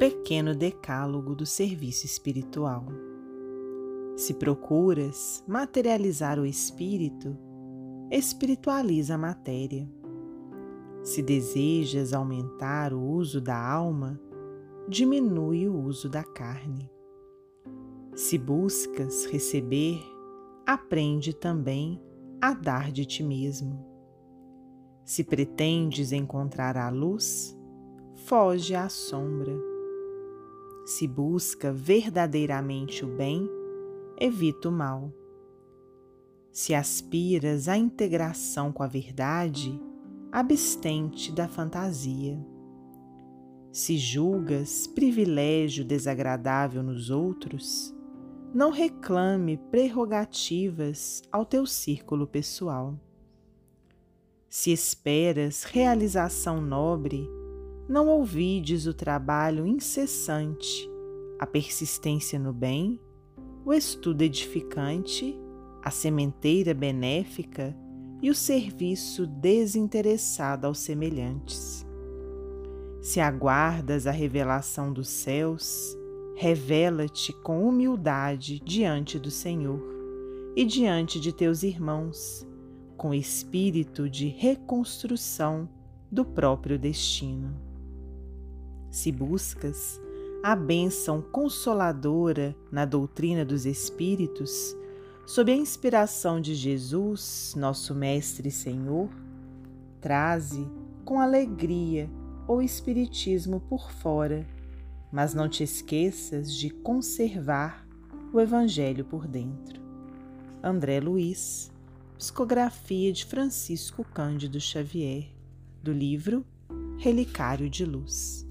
pequeno decálogo do serviço espiritual. Se procuras materializar o espírito, espiritualiza a matéria. Se desejas aumentar o uso da alma, diminui o uso da carne. Se buscas receber, aprende também a dar de ti mesmo. Se pretendes encontrar a luz, foge à sombra. Se busca verdadeiramente o bem, evita o mal. Se aspiras à integração com a verdade, abstente da fantasia. Se julgas privilégio desagradável nos outros, não reclame prerrogativas ao teu círculo pessoal. Se esperas realização nobre, não ouvides o trabalho incessante, a persistência no bem, o estudo edificante, a sementeira benéfica e o serviço desinteressado aos semelhantes. Se aguardas a revelação dos céus, revela-te com humildade diante do Senhor e diante de teus irmãos com espírito de reconstrução do próprio destino. Se buscas a bênção consoladora na doutrina dos Espíritos, sob a inspiração de Jesus, nosso Mestre e Senhor, traze com alegria o Espiritismo por fora, mas não te esqueças de conservar o Evangelho por dentro. André Luiz Psicografia de Francisco Cândido Xavier, do livro Relicário de Luz.